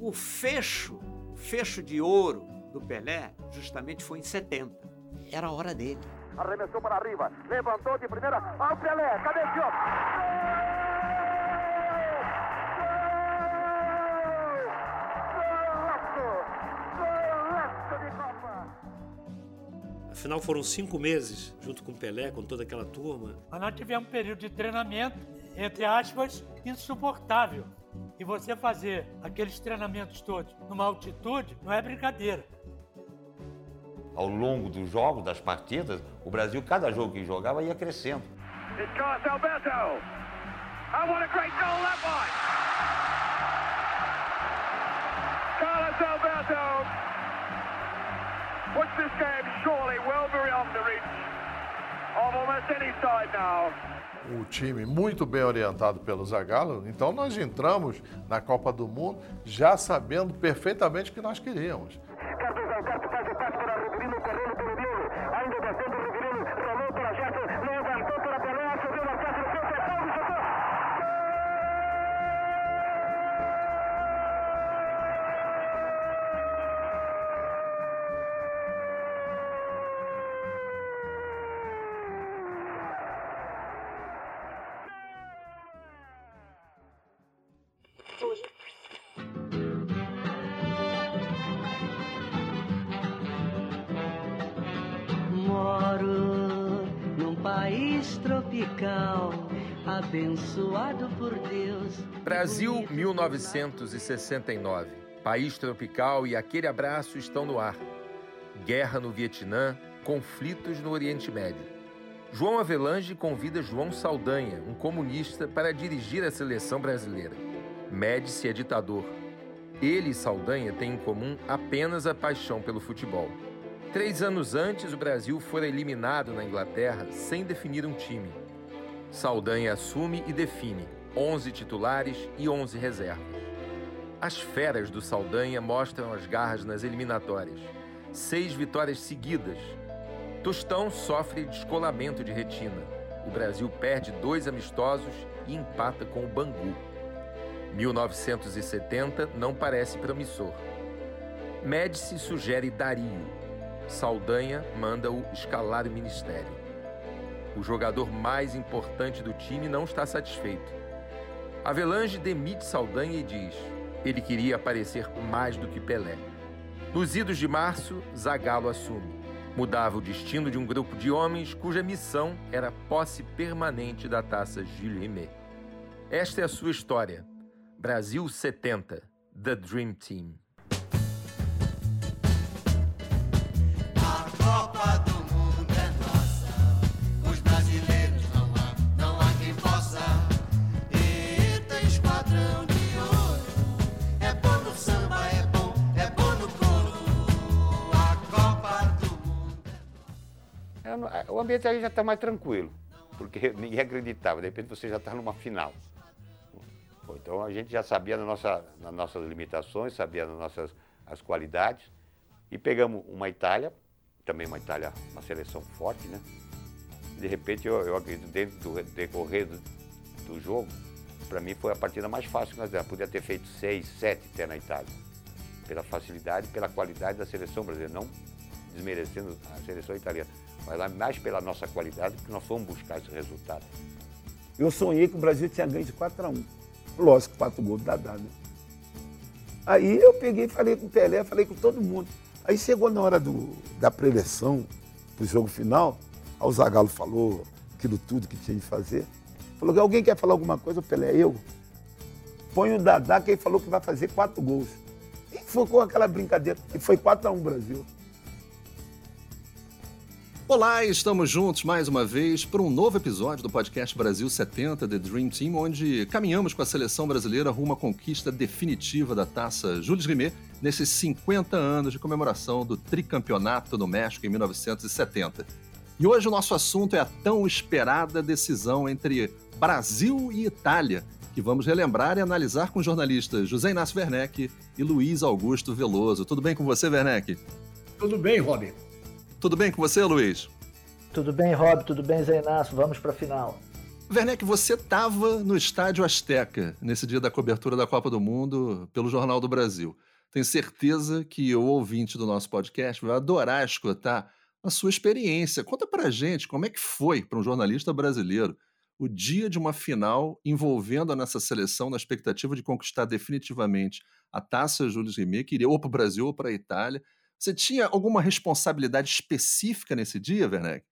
O fecho, fecho de ouro do Pelé, justamente foi em 70. Era a hora dele. Arremessou para arriba, levantou de primeira. Ao Pelé, cabeceou. Afinal, foram cinco meses junto com o Pelé, com toda aquela turma. Mas nós tivemos um período de treinamento, entre aspas, insuportável. E você fazer aqueles treinamentos todos numa altitude não é brincadeira. Ao longo dos jogos, das partidas, o Brasil, cada jogo que jogava, ia crescendo. It's Carlos Alberto. Oh, what a great goal that was! Carlos Alberto puts this game surely well beyond the reach of almost any side now. O time muito bem orientado pelo Zagallo, então nós entramos na Copa do Mundo já sabendo perfeitamente o que nós queríamos. Brasil 1969. País tropical e aquele abraço estão no ar. Guerra no Vietnã, conflitos no Oriente Médio. João Avelange convida João Saldanha, um comunista, para dirigir a seleção brasileira. Médici é ditador. Ele e Saldanha têm em comum apenas a paixão pelo futebol. Três anos antes, o Brasil fora eliminado na Inglaterra sem definir um time. Saldanha assume e define 11 titulares e 11 reservas. As feras do Saldanha mostram as garras nas eliminatórias. Seis vitórias seguidas. Tostão sofre descolamento de retina. O Brasil perde dois amistosos e empata com o Bangu. 1970 não parece promissor. Médici sugere Dario. Saldanha manda-o escalar o ministério. O jogador mais importante do time não está satisfeito. Avelange demite Saldanha e diz: ele queria aparecer mais do que Pelé. Nos idos de março, Zagallo assume. Mudava o destino de um grupo de homens cuja missão era posse permanente da taça Gilles Rimet. Esta é a sua história. Brasil 70, The Dream Team. O ambiente aí já está mais tranquilo, porque ninguém acreditava. De repente você já está numa final. Então a gente já sabia das nossa, das nossas limitações, sabia das nossas as qualidades. E pegamos uma Itália, também uma Itália, uma seleção forte, né? De repente eu, eu acredito, dentro do decorrer do, do jogo, para mim foi a partida mais fácil que nós demos. Podia ter feito seis, sete até na Itália. Pela facilidade, pela qualidade da seleção brasileira. Não desmerecendo a seleção italiana, mas lá mais pela nossa qualidade, que nós fomos buscar esse resultado. Eu sonhei que o Brasil tinha ganho de 4 a 1 Lógico, quatro gols da Dada. Aí eu peguei falei com o Pelé, falei com todo mundo. Aí chegou na hora do, da preleção, do jogo final, o Zagallo falou aquilo tudo que tinha de fazer. Falou que alguém quer falar alguma coisa, o Pelé, eu. Põe o Dadá, que ele falou que vai fazer quatro gols. E foi aquela brincadeira. E foi 4 a 1 Brasil. Olá, estamos juntos mais uma vez para um novo episódio do podcast Brasil 70 The Dream Team, onde caminhamos com a seleção brasileira rumo à conquista definitiva da taça Jules Rimet nesses 50 anos de comemoração do tricampeonato no México em 1970. E hoje o nosso assunto é a tão esperada decisão entre Brasil e Itália, que vamos relembrar e analisar com os jornalistas José Inácio Werneck e Luiz Augusto Veloso. Tudo bem com você, Werneck? Tudo bem, Robin. Tudo bem com você, Luiz? Tudo bem, Rob? Tudo bem, Zé Inácio? Vamos para a final. Werneck, você estava no Estádio Azteca nesse dia da cobertura da Copa do Mundo pelo Jornal do Brasil. Tenho certeza que o ouvinte do nosso podcast vai adorar escutar a sua experiência. Conta pra gente como é que foi para um jornalista brasileiro o dia de uma final envolvendo a nossa seleção na expectativa de conquistar definitivamente a taça Júlio Rimet, que iria ou para o Brasil ou para a Itália. Você tinha alguma responsabilidade específica nesse dia, Werneck?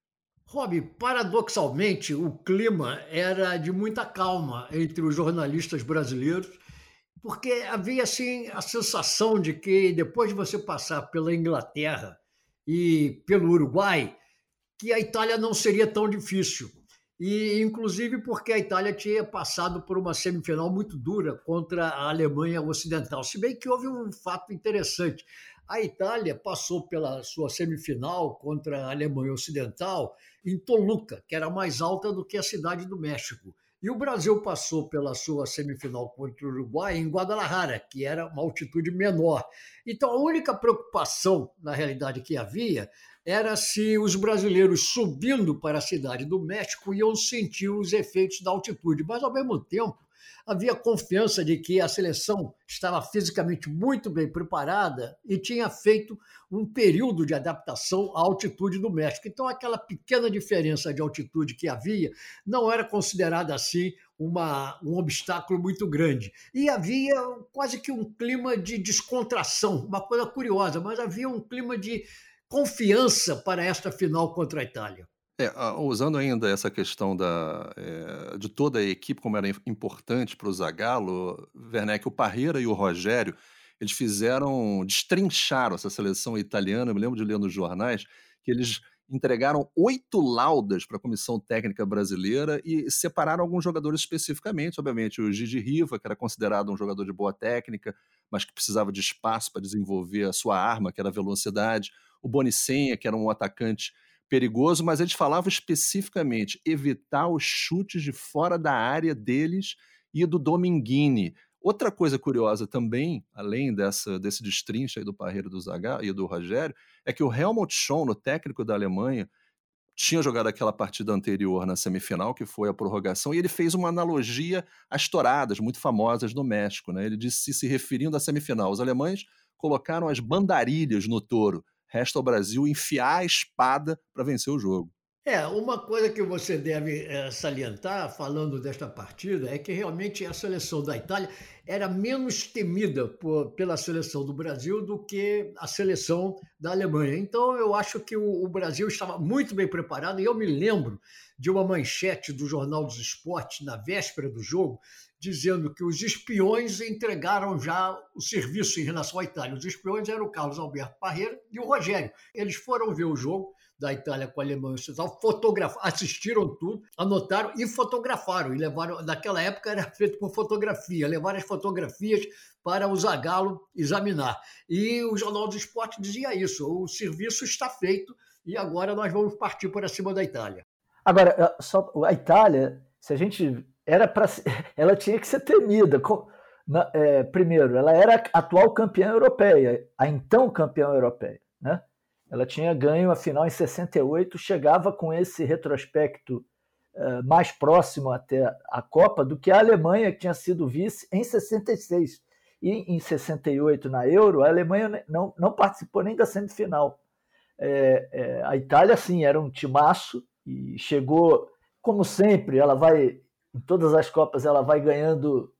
Rob, paradoxalmente, o clima era de muita calma entre os jornalistas brasileiros, porque havia assim a sensação de que depois de você passar pela Inglaterra e pelo Uruguai, que a Itália não seria tão difícil. E inclusive porque a Itália tinha passado por uma semifinal muito dura contra a Alemanha Ocidental. Se bem que houve um fato interessante. A Itália passou pela sua semifinal contra a Alemanha Ocidental em Toluca, que era mais alta do que a cidade do México. E o Brasil passou pela sua semifinal contra o Uruguai em Guadalajara, que era uma altitude menor. Então, a única preocupação, na realidade, que havia era se os brasileiros subindo para a cidade do México iam sentir os efeitos da altitude. Mas, ao mesmo tempo, havia confiança de que a seleção estava fisicamente muito bem preparada e tinha feito um período de adaptação à altitude do México. Então, aquela pequena diferença de altitude que havia não era considerada assim uma, um obstáculo muito grande. E havia quase que um clima de descontração, uma coisa curiosa, mas havia um clima de confiança para esta final contra a Itália. É, usando ainda essa questão da, é, de toda a equipe, como era importante para o Zagallo, Werneck, o Parreira e o Rogério, eles fizeram, destrincharam essa seleção italiana. Eu me lembro de ler nos jornais que eles entregaram oito laudas para a comissão técnica brasileira e separaram alguns jogadores especificamente. Obviamente, o Gigi Riva, que era considerado um jogador de boa técnica, mas que precisava de espaço para desenvolver a sua arma, que era a velocidade. O Bonicenha, que era um atacante perigoso, mas eles falavam especificamente evitar os chutes de fora da área deles e do Dominguini. Outra coisa curiosa também, além dessa, desse destrincha aí do Parreiro do Zaga e do Rogério, é que o Helmut Schön, o técnico da Alemanha, tinha jogado aquela partida anterior na semifinal, que foi a prorrogação, e ele fez uma analogia às touradas muito famosas no México. Né? Ele disse, se referindo à semifinal, os alemães colocaram as bandarilhas no touro, Resta ao Brasil enfiar a espada para vencer o jogo. É, uma coisa que você deve é, salientar, falando desta partida, é que realmente a seleção da Itália era menos temida por, pela seleção do Brasil do que a seleção da Alemanha. Então, eu acho que o, o Brasil estava muito bem preparado, e eu me lembro de uma manchete do Jornal dos Esportes, na véspera do jogo, dizendo que os espiões entregaram já o serviço em relação à Itália. Os espiões eram o Carlos Alberto Parreira e o Rogério. Eles foram ver o jogo da Itália com a Alemanha fotografaram, assistiram tudo, anotaram e fotografaram. E levaram, naquela época era feito por fotografia, levaram as fotografias para o Zagallo examinar. E o Jornal do Esporte dizia isso: o serviço está feito e agora nós vamos partir para cima da Itália. Agora, só a Itália, se a gente era para ela tinha que ser temida. Na, é, primeiro, ela era a atual campeã europeia, a então campeã europeia. Né? Ela tinha ganho a final em 68, chegava com esse retrospecto é, mais próximo até a Copa do que a Alemanha, que tinha sido vice em 66. E em 68, na Euro, a Alemanha não, não participou nem da semifinal. É, a Itália, sim, era um timaço e chegou, como sempre, ela vai em todas as Copas ela vai ganhando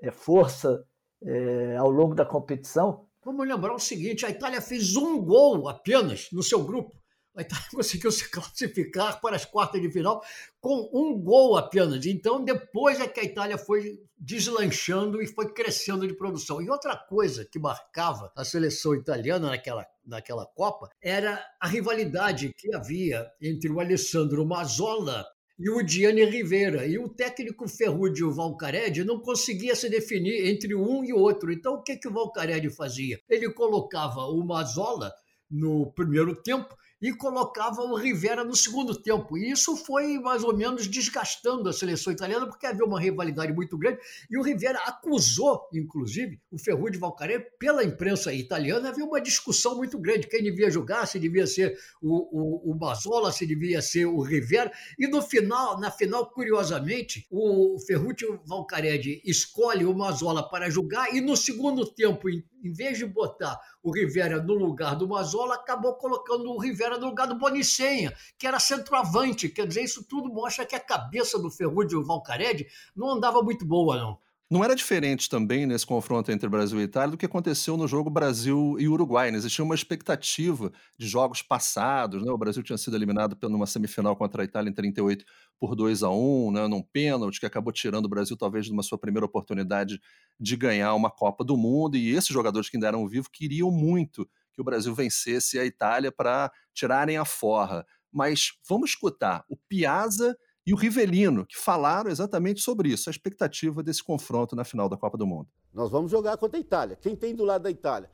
é, força é, ao longo da competição. Vamos lembrar o seguinte: a Itália fez um gol apenas no seu grupo. A Itália conseguiu se classificar para as quartas de final com um gol apenas. Então, depois é que a Itália foi deslanchando e foi crescendo de produção. E outra coisa que marcava a seleção italiana naquela, naquela Copa era a rivalidade que havia entre o Alessandro Mazzola e o Diane Rivera. E o técnico Ferrúdio Valcarede não conseguia se definir entre um e outro. Então, o que, que o Valcarede fazia? Ele colocava o Mazola no primeiro tempo e colocava o Rivera no segundo tempo. E isso foi mais ou menos desgastando a seleção italiana, porque havia uma rivalidade muito grande. E o Rivera acusou, inclusive, o Ferrugem Valcaré pela imprensa italiana. Havia uma discussão muito grande: quem devia jogar, se devia ser o, o, o Basola, se devia ser o Rivera. E no final, na final, curiosamente, o Ferrugem Valcaré escolhe o Mazola para jogar e no segundo tempo, em, vez de botar o Rivera no lugar do Mazola, acabou colocando o Rivera no lugar do Bonicenha, que era centroavante. Quer dizer, isso tudo mostra que a cabeça do Ferrugem Valcarede não andava muito boa, não. Não era diferente também nesse confronto entre Brasil e Itália do que aconteceu no jogo Brasil e Uruguai. Né? Existia uma expectativa de jogos passados. Né? O Brasil tinha sido eliminado numa semifinal contra a Itália em 38 por 2 a 1 né? num pênalti que acabou tirando o Brasil talvez de uma sua primeira oportunidade de ganhar uma Copa do Mundo. E esses jogadores que ainda eram vivos queriam muito que o Brasil vencesse a Itália para tirarem a forra. Mas vamos escutar o Piazza e o Rivelino, que falaram exatamente sobre isso, a expectativa desse confronto na final da Copa do Mundo. Nós vamos jogar contra a Itália. Quem tem do lado da Itália?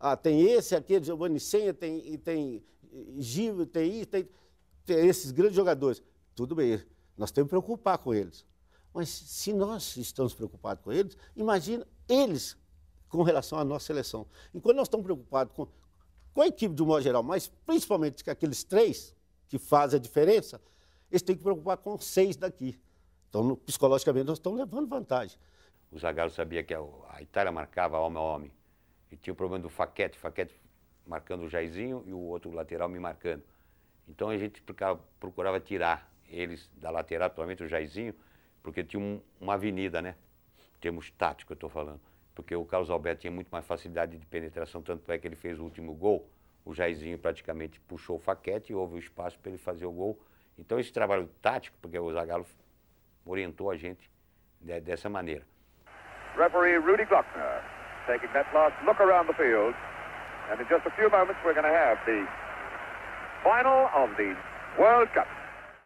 Ah, tem esse, aquele, Giovanni Senha, tem, tem Gil, tem isso, tem, tem esses grandes jogadores. Tudo bem, nós temos que preocupar com eles. Mas se nós estamos preocupados com eles, imagina eles com relação à nossa seleção. Enquanto nós estamos preocupados com, com a equipe de um modo geral, mas principalmente com aqueles três que fazem a diferença, eles têm que preocupar com seis daqui. Então, psicologicamente, nós estamos levando vantagem. O Zagallo sabia que a, Itália marcava homem a homem. E tinha o problema do Faquete, Faquete marcando o Jairzinho e o outro lateral me marcando. Então a gente procurava, tirar eles da lateral, principalmente o Jairzinho, porque tinha um, uma avenida, né? Em termos táticos, eu estou falando. Porque o Carlos Alberto tinha muito mais facilidade de penetração, tanto é que ele fez o último gol. O Jairzinho praticamente puxou o Faquete e houve o espaço para ele fazer o gol então, esse trabalho tático, porque o Zagallo orientou a gente de, dessa maneira. Referee Rudy Glockner taking that last look around the field. And in just a few moments, we're going to have the final of the World Cup.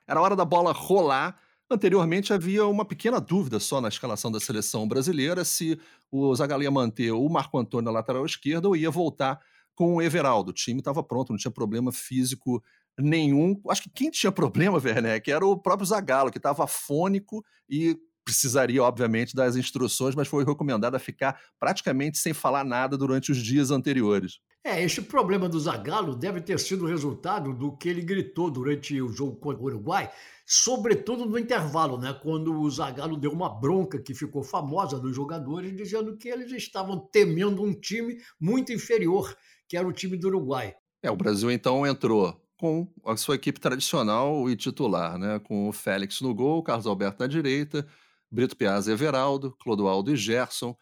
Era hora da bola rolar. Anteriormente havia uma pequena dúvida só na escalação da seleção brasileira se o Zagallo ia manter o Marco Antônio na lateral esquerda ou ia voltar com o Everaldo. O time estava pronto, não tinha problema físico nenhum. Acho que quem tinha problema, Werneck, era o próprio Zagallo, que estava fônico e precisaria, obviamente, das instruções, mas foi recomendado a ficar praticamente sem falar nada durante os dias anteriores. É, esse problema do Zagallo deve ter sido resultado do que ele gritou durante o jogo contra o Uruguai, sobretudo no intervalo, né? Quando o Zagallo deu uma bronca que ficou famosa dos jogadores, dizendo que eles estavam temendo um time muito inferior, que era o time do Uruguai. É, o Brasil então entrou com a sua equipe tradicional e titular, né? com o Félix no gol, Carlos Alberto na direita, Brito Piazza e Everaldo, Clodoaldo e Gerson,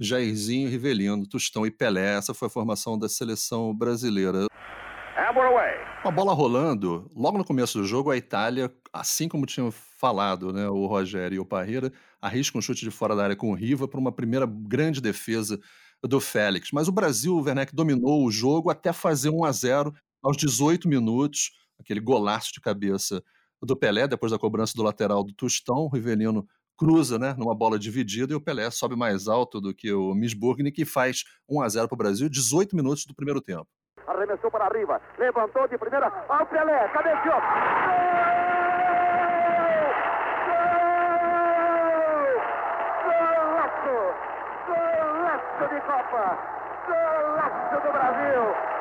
Jairzinho, Rivelino, Tostão e Pelé. Essa foi a formação da seleção brasileira. Com a bola rolando, logo no começo do jogo, a Itália, assim como tinham falado né, o Rogério e o Parreira, arrisca um chute de fora da área com o Riva para uma primeira grande defesa do Félix. Mas o Brasil, o Werneck, dominou o jogo até fazer 1 a 0 aos 18 minutos, aquele golaço de cabeça do Pelé, depois da cobrança do lateral do Tostão, o Rivelino cruza né, numa bola dividida e o Pelé sobe mais alto do que o Misburgni, que faz 1 a 0 para o Brasil, 18 minutos do primeiro tempo. Arremessou para arriba, levantou de primeira, ao Pelé, cabeceou. Golaço! Golaço de Copa! Golaço do Brasil!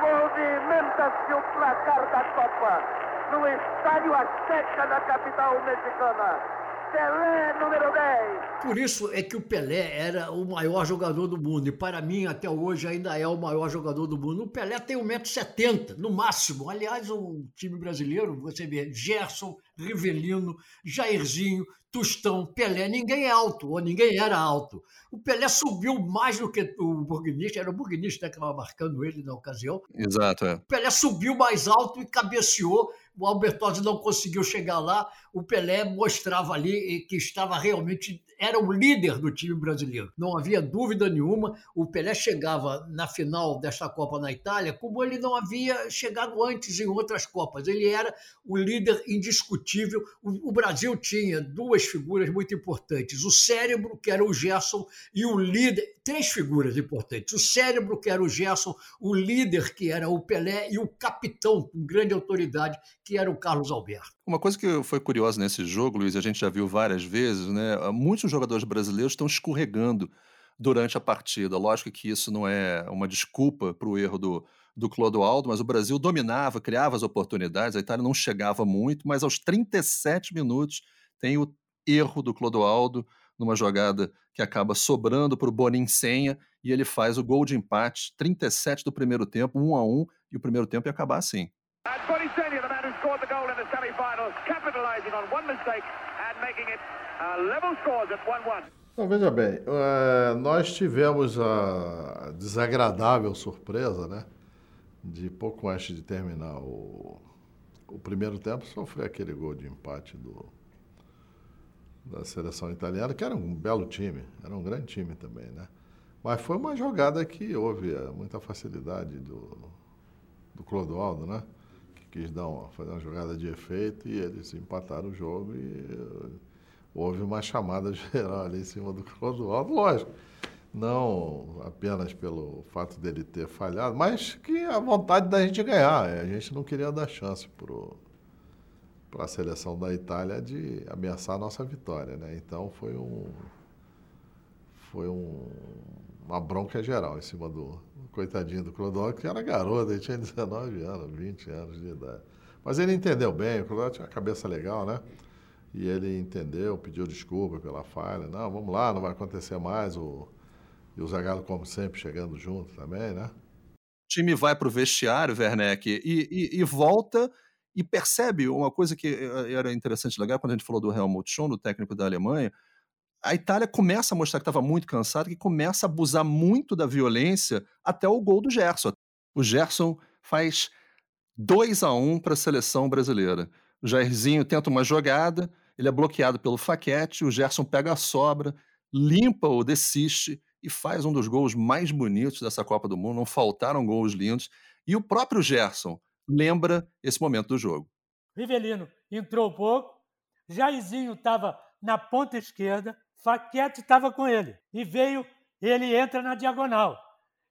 Pelé número 10. Movimenta-se o placar da Copa no Estádio Azteca da capital mexicana. Pelé número 10. Por isso é que o Pelé era o maior jogador do mundo e para mim até hoje ainda é o maior jogador do mundo. O Pelé tem 1,70m no máximo. Aliás, o time brasileiro, você vê, Gerson, Rivelino, Jairzinho, Tostão, Pelé, ninguém é alto, ou ninguém era alto. O Pelé subiu mais do que o Burguinista, era o Burguinista que estava marcando ele na ocasião. Exato, é. O Pelé subiu mais alto e cabeceou o Albertosi não conseguiu chegar lá, o Pelé mostrava ali que estava realmente era o líder do time brasileiro. Não havia dúvida nenhuma. O Pelé chegava na final desta Copa na Itália como ele não havia chegado antes em outras Copas. Ele era o líder indiscutível. O, Brasil tinha duas figuras muito importantes: o cérebro, que era o Gerson, e o líder. Três figuras importantes: o cérebro, que era o Gerson, o líder, que era o Pelé, e o capitão, com grande autoridade, que era o Carlos Alberto. Uma coisa que foi curiosa nesse jogo, Luiz, a gente já viu várias vezes, né? Muitos jogadores brasileiros estão escorregando durante a partida. Lógico que isso não é uma desculpa para o erro do, do Clodoaldo, mas o Brasil dominava, criava as oportunidades, a Itália não chegava muito, mas aos 37 minutos tem o erro do Clodoaldo numa jogada que acaba sobrando para o Bonin Senha e ele faz o gol de empate, 37 do primeiro tempo, 1 a 1 e o primeiro tempo ia acabar assim. Então, veja bem, uh, nós tivemos a desagradável surpresa, né? De pouco antes de terminar o, o primeiro tempo, sofrer aquele gol de empate do, da seleção italiana, que era um belo time, era um grande time também, né? Mas foi uma jogada que houve eh, muita facilidade do, do Clodoaldo, né? Quis dar uma, fazer uma jogada de efeito e eles empataram o jogo e uh, houve uma chamada geral ali em cima do Clodoaldo, lógico. Não apenas pelo fato dele ter falhado, mas que a vontade da gente ganhar. A gente não queria dar chance para a seleção da Itália de ameaçar a nossa vitória. Né? Então foi um. Foi um, uma bronca geral em cima do, coitadinho do Clodoaldo, que era garoto, ele tinha 19 anos, 20 anos de idade. Mas ele entendeu bem, o Clodoaldo tinha uma cabeça legal, né? E ele entendeu, pediu desculpa pela falha. Não, vamos lá, não vai acontecer mais. O, e o Zagallo, como sempre, chegando junto também, né? O time vai para o vestiário, Werneck, e, e, e, volta e percebe uma coisa que eh, era interessante legal quando a gente falou do Helmut Schön, do técnico da Alemanha, a Itália começa a mostrar que estava muito cansada, que começa a abusar muito da violência até o gol do Gerson. O Gerson faz 2 a 1 para a seleção brasileira. O Jairzinho tenta uma jogada, ele é bloqueado pelo Faquete, o Gerson pega a sobra, limpa o desiste e faz um dos gols mais bonitos dessa Copa do Mundo. Não faltaram gols lindos. E o próprio Gerson lembra esse momento do jogo. Rivelino entrou pouco, Jairzinho estava na ponta esquerda, Faquete estava com ele. E veio, ele entra na diagonal.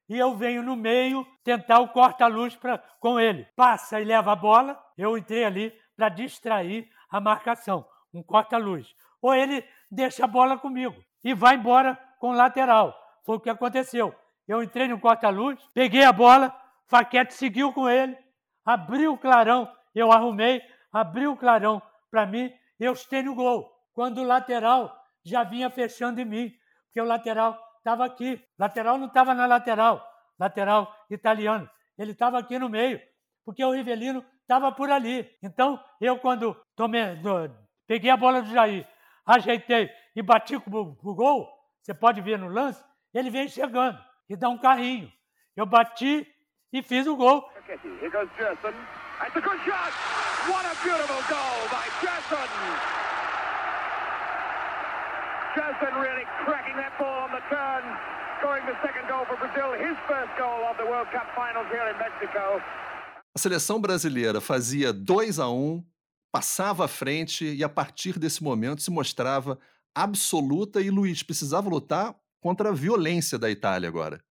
E eu venho no meio tentar o corta-luz com ele. Passa e leva a bola. Eu entrei ali para distrair a marcação. Um corta-luz. Ou ele deixa a bola comigo e vai embora com o lateral. Foi o que aconteceu. Eu entrei no corta-luz, peguei a bola, Faquete seguiu com ele, abriu o clarão, eu arrumei, abriu o clarão para mim, eu estei no gol. Quando o lateral já vinha fechando em mim, porque o lateral estava aqui. Lateral não estava na lateral, lateral italiano. Ele estava aqui no meio, porque o Rivelino estava por ali. Então, eu quando tomei, peguei a bola do Jair, ajeitei e bati o gol, você pode ver no lance, ele vem chegando e dá um carrinho. Eu bati e fiz o gol. Here goes Gerson. It's a good shot. What a beautiful goal by Gerson. Really cracking that ball on the turn, scoring the second goal for Brazil, his first goal of the World Cup finals here in Mexico. A seleção brasileira fazia 2 a 1, um, passava à frente e a partir desse momento se mostrava absoluta e Luiz precisava lutar contra a violência da Itália agora.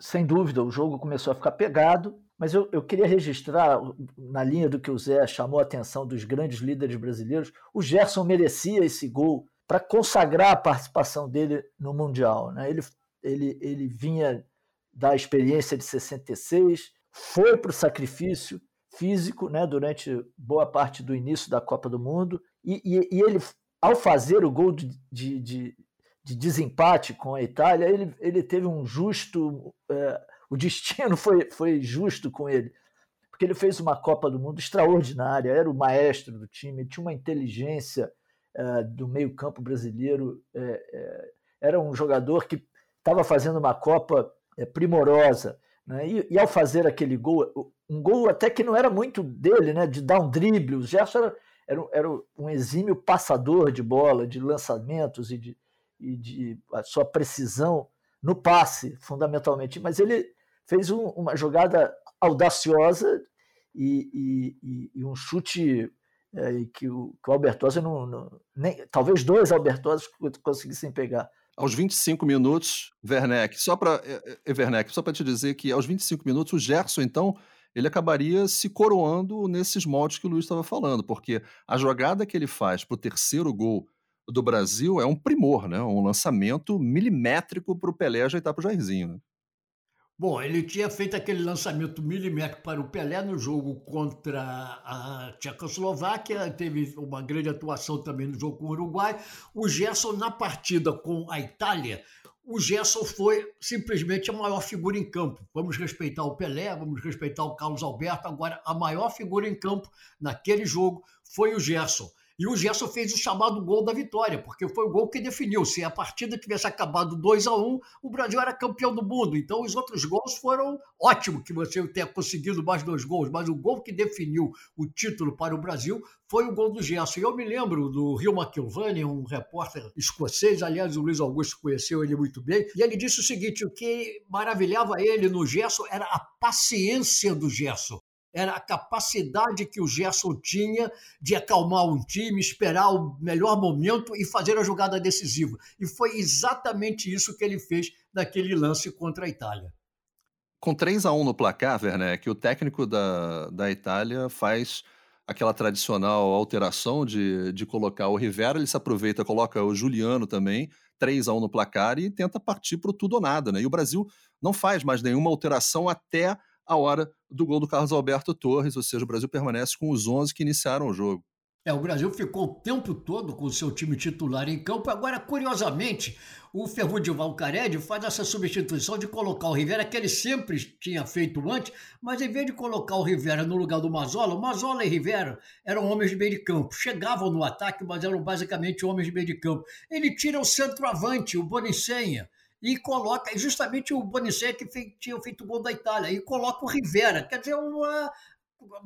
Sem dúvida, o jogo começou a ficar pegado, mas eu, eu queria registrar, na linha do que o Zé chamou a atenção dos grandes líderes brasileiros, o Gerson merecia esse gol para consagrar a participação dele no Mundial. Né? Ele, ele, ele vinha da experiência de 66, foi para o sacrifício físico né, durante boa parte do início da Copa do Mundo, e, e, e ele, ao fazer o gol de, de, de, de, desempate com a Itália, ele, ele teve um justo. É, o destino foi, foi justo com ele, porque ele fez uma Copa do Mundo extraordinária, era o maestro do time, tinha uma inteligência uh, do meio-campo brasileiro. Uh, era um jogador que estava fazendo uma Copa primorosa. Né? E, e, ao fazer aquele gol, um gol até que não era muito dele, né? de dar um drible, o Gerson era, era, era um exímio passador de bola, de lançamentos e de, e de a sua precisão no passe, fundamentalmente. Mas ele fez um, uma jogada audaciosa e, e, e um chute é, que, o, que o Albertosa não, não, nem, talvez dois Albertosos conseguissem pegar. Aos 25 minutos, Werneck, só para é, é, Werneck, só para te dizer que aos 25 minutos o Gerson então ele acabaria se coroando nesses moldes que o Luiz estava falando, porque a jogada que ele faz para o terceiro gol do Brasil é um primor, né? um lançamento milimétrico para o Pelé ajeitar para o Jairzinho. Né? Bom, ele tinha feito aquele lançamento milimétrico para o Pelé no jogo contra a Tchecoslováquia, teve uma grande atuação também no jogo com o Uruguai. O Gerson, na partida com a Itália, o Gerson foi simplesmente a maior figura em campo. Vamos respeitar o Pelé, vamos respeitar o Carlos Alberto. Agora, a maior figura em campo naquele jogo foi o Gerson. E o Gerson fez o chamado gol da vitória, porque foi o gol que definiu. Se a partida tivesse acabado 2 a 1 um, o Brasil era campeão do mundo. Então os outros gols foram ótimo que você tenha conseguido mais dois gols, mas o gol que definiu o título para o Brasil foi o gol do Gerson. E eu me lembro do Rio McIlvany, um repórter escocês, aliás, o Luiz Augusto conheceu ele muito bem, e ele disse o seguinte: o que maravilhava ele no Gerson era a paciência do Gerson era a capacidade que o Gerson tinha de acalmar um time, esperar o melhor momento e fazer a jogada decisiva. E foi exatamente isso que ele fez naquele lance contra a Itália. Com 3 a 1 no placar, Werneck, o técnico da, da Itália faz aquela tradicional alteração de, de colocar o Rivera, ele se aproveita, coloca o Juliano também, 3 a 1 no placar e tenta partir para o tudo ou nada. Né? E o Brasil não faz mais nenhuma alteração até a hora do gol do Carlos Alberto Torres, ou seja, o Brasil permanece com os 11 que iniciaram o jogo. É, o Brasil ficou o tempo todo com o seu time titular em campo. Agora, curiosamente, o Ferrugem Valcarede faz essa substituição de colocar o Rivera, que ele sempre tinha feito antes, mas em vez de colocar o Rivera no lugar do Mazola, o Mazola e Rivera eram homens de meio de campo. Chegavam no ataque, mas eram basicamente homens de meio de campo. Ele tira o centroavante, o Bonicenha, e coloca, justamente o Bonicet que fez, tinha feito o gol da Itália, e coloca o Rivera, quer dizer, uma,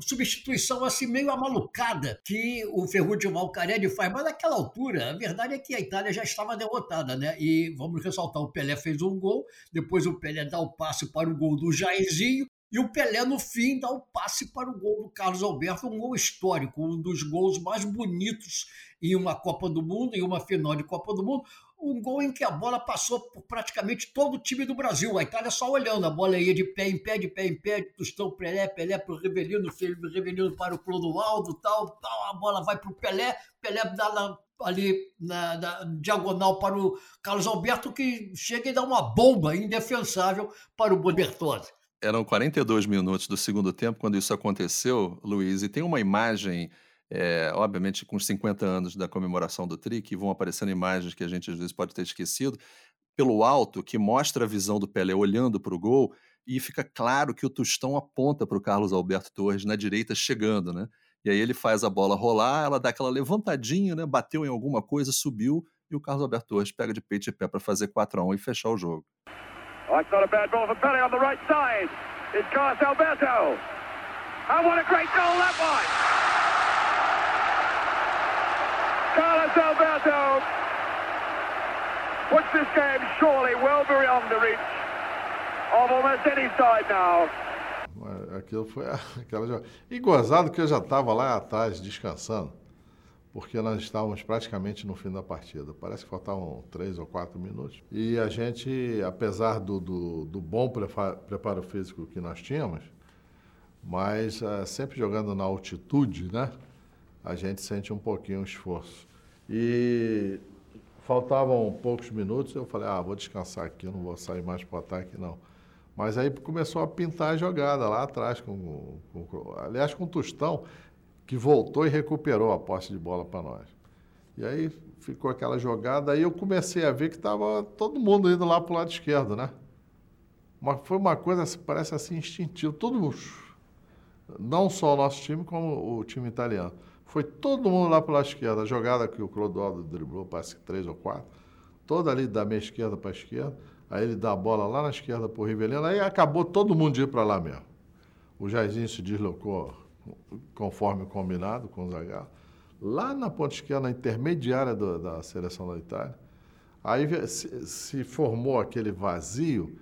substituição assim meio amalucada que o Ferruccio Valcarelli faz, mas naquela altura, a verdade é que a Itália já estava derrotada, né? E vamos ressaltar, o Pelé fez um gol, depois o Pelé dá o passe para o gol do Jairzinho, e o Pelé, no fim, dá o passe para o gol do Carlos Alberto, um gol histórico, um dos gols mais bonitos em uma Copa do Mundo, em uma final de Copa do Mundo um gol em que a bola passou por praticamente todo o time do Brasil. A Itália só olhando, a bola ia de pé em pé, de pé em pé, de Tostão Pelé, Pelé para o Rivelino, Rivelino para o Clodoaldo, tal, tal, a bola vai para o Pelé, Pelé dá na, ali na, na, diagonal para o Carlos Alberto, que chega e dá uma bomba indefensável para o Bertozzi. Eram 42 minutos do segundo tempo quando isso aconteceu, Luiz, e tem uma imagem é, obviamente com os 50 anos da comemoração do TRI, que vão aparecendo imagens que a gente às vezes pode ter esquecido, pelo alto, que mostra a visão do Pelé olhando para o gol, e fica claro que o Tostão aponta para o Carlos Alberto Torres na direita chegando, né? E aí ele faz a bola rolar, ela dá aquela levantadinha, né? Bateu em alguma coisa, subiu, e o Carlos Alberto Torres pega de peito e pé para fazer 4 a 1 e fechar o jogo. Oh, it's not a bad ball for Pelé on the right side. It's Carlos Alberto. And what a great goal that! Carlos Alberto puts this game surely well beyond the reach of almost any side now. Aquilo foi aquela E gozado que eu já estava lá atrás descansando, porque nós estávamos praticamente no fim da partida. Parece que faltavam três ou quatro minutos. E a gente, apesar do, do, do bom preparo físico que nós tínhamos, mas uh, sempre jogando na altitude, né? a gente sente um pouquinho o esforço. E faltavam poucos minutos, eu falei, ah, vou descansar aqui, eu não vou sair mais para o ataque, não. Mas aí começou a pintar a jogada lá atrás, com, com, aliás, com o Tostão, que voltou e recuperou a posse de bola para nós. E aí ficou aquela jogada, aí eu comecei a ver que estava todo mundo indo lá para o lado esquerdo, né? Mas foi uma coisa, parece assim, instintiva. Todo, não só o nosso time, como o time italiano. Foi todo mundo lá para a esquerda. A jogada que o Clodoaldo driblou, que três ou quatro. Toda ali da minha esquerda para a esquerda. Aí ele dá a bola lá na esquerda pro Rivelino, aí acabou todo mundo de ir para lá mesmo. O Jairzinho se deslocou conforme combinado com o Zagallo, lá na ponta esquerda, na intermediária do- da seleção da Itália. Aí se, se formou aquele vazio,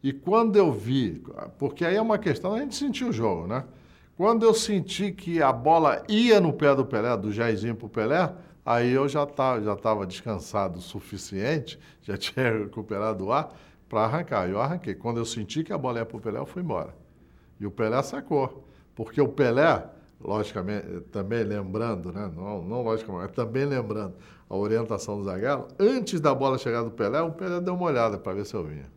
e quando eu vi, porque aí é uma questão, a gente sentiu o jogo, né? Quando eu senti que a bola ia no pé do Pelé, do Jairzinho pro Pelé, aí eu já estava já tava descansado o suficiente, já tinha recuperado o ar para arrancar. Eu arranquei. Quando eu senti que a bola ia pro Pelé, eu fui embora. E o Pelé sacou. Porque o Pelé, logicamente, eh, também lembrando, né? não, não logicamente, mas também lembrando a orientação do Zagallo, antes da bola chegar do Pelé, o Pelé deu uma olhada para ver se eu vinha.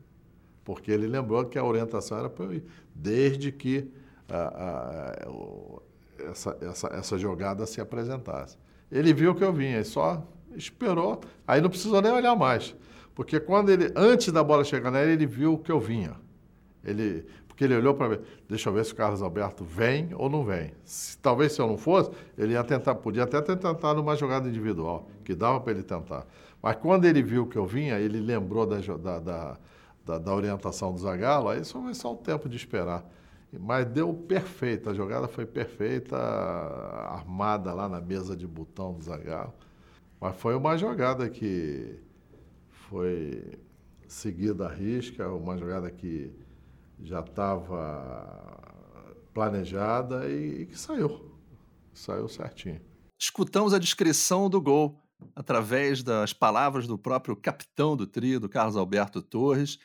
Porque ele lembrou que a orientação era para eu ir, desde que ah, ah, o- essa, essa, essa jogada se apresentasse. Ele viu que eu vinha, e só esperou, aí não precisou nem olhar mais. Porque quando ele, antes da bola chegar nele, ele viu que eu vinha. Ele, porque ele olhou para ver, deixa eu ver se o Carlos Alberto vem ou não vem. Se- talvez se eu não fosse, ele ia tentar, podia até ter tentado uma jogada individual, que dava para ele tentar. Mas quando ele viu que eu vinha, ele lembrou da, da, da- da orientação do Zagallo, aí só foi só o tempo de esperar. Mas deu perfeito, a jogada foi perfeita, armada lá na mesa de botão do Zagallo. Mas foi uma jogada que foi seguida à risca, uma jogada que já estava planejada e, e que saiu. Saiu certinho. Escutamos a descrição do gol através das palavras do próprio capitão do trio, do Carlos Alberto Torres.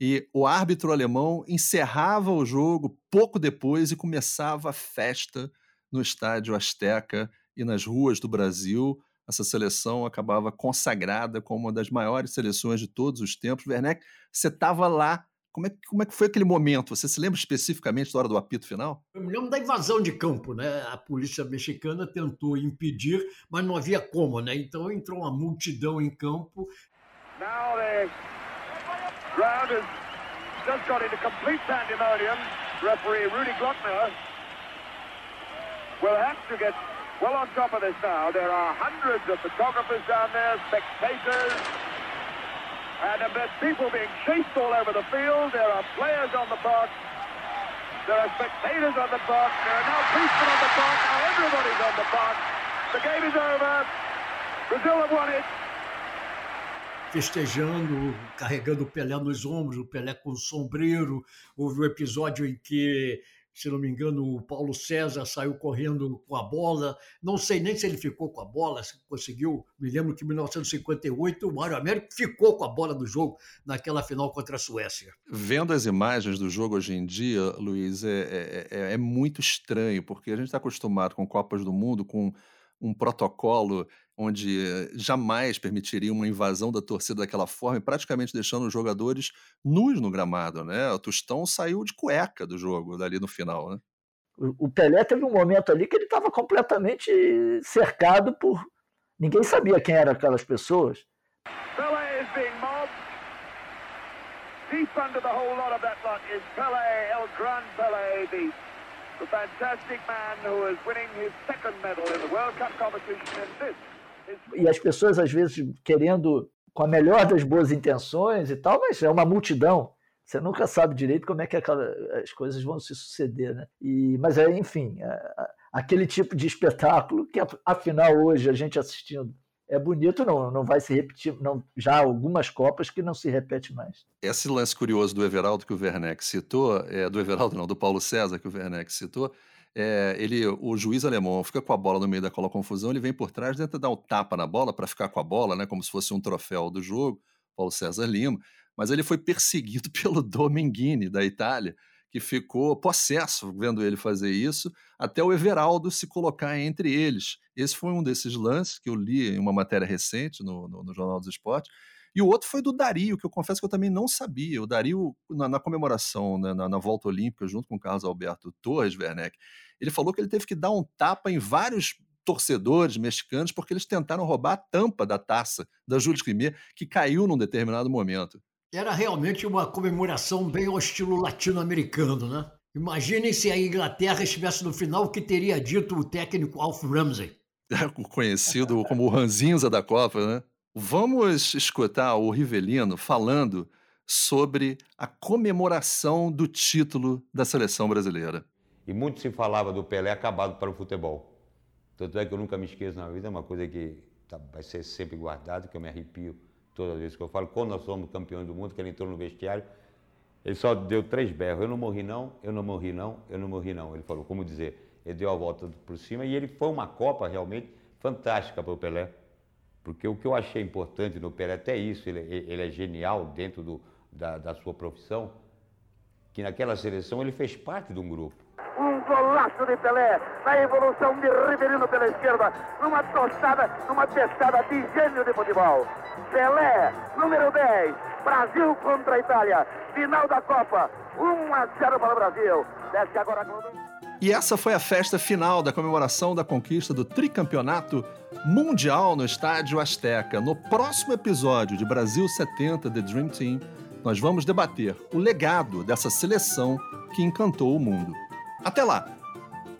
E o árbitro alemão encerrava o jogo pouco depois e começava a festa no estádio Azteca e nas ruas do Brasil. Essa seleção acabava consagrada como uma das maiores seleções de todos os tempos. Werneck, você estava lá. Como é, que- como é que foi aquele momento? Você se lembra especificamente da hora do apito final? Eu me lembro da invasão de campo, né? A polícia mexicana tentou impedir, mas não havia como, né? Então entrou uma multidão em campo. Now the ground has just got into complete pandemonium. Referee Rudy Glockner will have to get well on top of this now. There are hundreds of photographers down there, spectators, and there's people being chased all over the field. There are players on the box. There are spectators on the box. There are now policemen on the box. Now everybody's on the box. The game is over. Brazil have won it. Festejando, carregando o Pelé nos ombros, o Pelé com o sombreiro. Houve um episódio em que, se não me engano, o Paulo César saiu correndo com a bola. Não sei nem se ele ficou com a bola, se conseguiu. Me lembro que em 1958 o Mário Américo ficou com a bola do jogo naquela final contra a Suécia. Vendo as imagens do jogo hoje em dia, Luiz, é, é- é- é muito estranho, porque a gente está acostumado com Copas do Mundo, com um protocolo onde eh, jamais permitiria uma invasão da torcida daquela forma, e praticamente deixando os jogadores nus no gramado, né? O Tostão saiu de cueca do jogo dali no final, né? O Pelé teve um momento ali que ele estava completamente cercado por. Ninguém sabia quem eram aquelas pessoas. Pele is being mobbed. Deep under the whole lot of that lot is Pele, El Gran Pele, the, the fantastic man who is winning his second medal in the World Cup competition. This is E as pessoas, às vezes, querendo, com a melhor das boas intenções e tal, mas é uma multidão. Você nunca sabe direito como é que aquela- as coisas vão se suceder, né? E, mas, é, enfim, a- a- aquele tipo de espetáculo que, afinal, hoje a gente assistindo é bonito, não, não vai se repetir. Não, já há algumas Copas que não se repete mais. Esse lance curioso do Everaldo que o Werneck citou, é, do Everaldo não, do Paulo César que o Werneck citou, é, ele, o juiz alemão fica com a bola no meio daquela confusão, ele vem por trás, tenta dar um tapa na bola para ficar com a bola, né, como se fosse um troféu do jogo, Paulo César Lima, mas ele foi perseguido pelo Dominguini, da Itália, que ficou possesso vendo ele fazer isso, até o Everaldo se colocar entre eles. Esse foi um desses lances que eu li em uma matéria recente no, no, no Jornal dos Esportes, e o outro foi do Dario, que eu confesso que eu também não sabia. O Dario, na, na comemoração, né, na, na volta olímpica, junto com o Carlos Alberto Torres Werneck, ele falou que ele teve que dar um tapa em vários torcedores mexicanos porque eles tentaram roubar a tampa da taça da Júlio Crimea, que caiu num determinado momento. Era realmente uma comemoração bem ao estilo latino-americano, né? Imaginem se a Inglaterra estivesse no final, o que teria dito o técnico Alf Ramsey. conhecido como o Ranzinza da Copa, né? Vamos escutar o Rivelino falando sobre a comemoração do título da seleção brasileira. E muito se falava do Pelé acabado para o futebol. Tanto é que eu nunca me esqueço na vida, é uma coisa que tá- vai ser sempre guardado, que eu me arrepio toda vez que eu falo. Quando nós somos campeões do mundo, que ele entrou no vestiário, ele só deu três berros. Eu não morri não, eu não morri não, eu não morri não. Ele falou, como dizer, ele deu a volta por cima e ele foi uma Copa realmente fantástica para o Pelé. Porque o que eu achei importante no Pelé, até isso, ele, ele é genial dentro do, da, da sua profissão, que naquela seleção ele fez parte de um grupo. Golaço de Pelé, na evolução de Riverino pela esquerda, numa tostada, numa testada de gênio de futebol. Pelé, número 10, Brasil contra a Itália, final da Copa, 1 a 0 para o Brasil. Desce agora com E essa foi a festa final da comemoração da conquista do tricampeonato mundial no Estádio Azteca. No próximo episódio de Brasil 70 The Dream Team, nós vamos debater o legado dessa seleção que encantou o mundo. Até lá!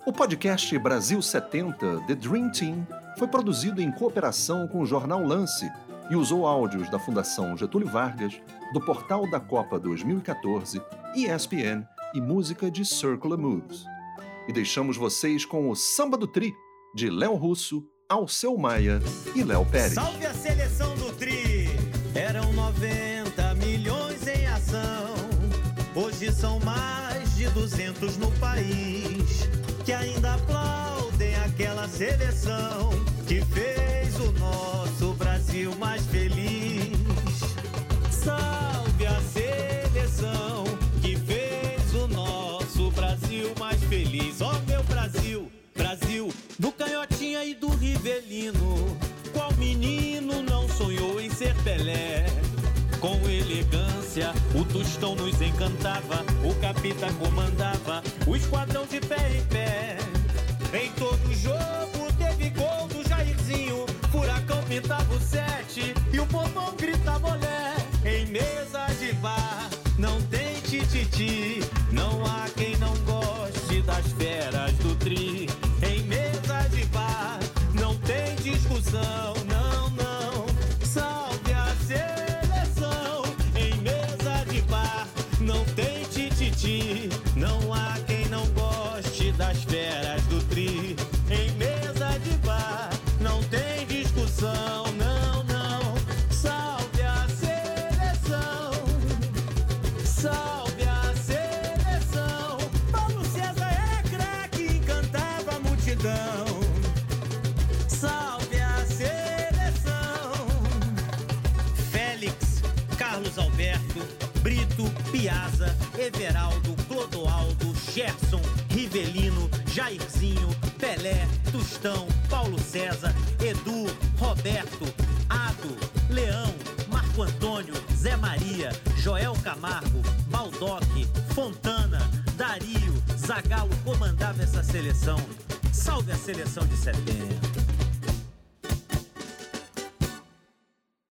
O podcast Brasil 70 The Dream Team foi produzido em cooperação com o jornal Lance e usou áudios da Fundação Getúlio Vargas, do Portal da Copa 2014, ESPN e música de Circular Moves. E deixamos vocês com o Samba do Tri, de Léo Russo, Alceu Maia e Léo Pérez. Salve a seleção do Tri! Eram 90 milhões em ação. Hoje são mais de 200 no país que ainda aplaudem aquela seleção que fez o nosso Brasil mais feliz. Salve a seleção que fez o nosso Brasil mais feliz. Ó meu Brasil, Brasil, do Canhotinha e do Rivelino. Qual menino não sonhou em ser Pelé? Com elegância, o Tostão nos encantava, o capitão comandava, o esquadrão de pé em pé. Em todo jogo teve gol do Jairzinho, Furacão pintava o sete e o povão gritava olé. Em mesa de bar, não tem tititi,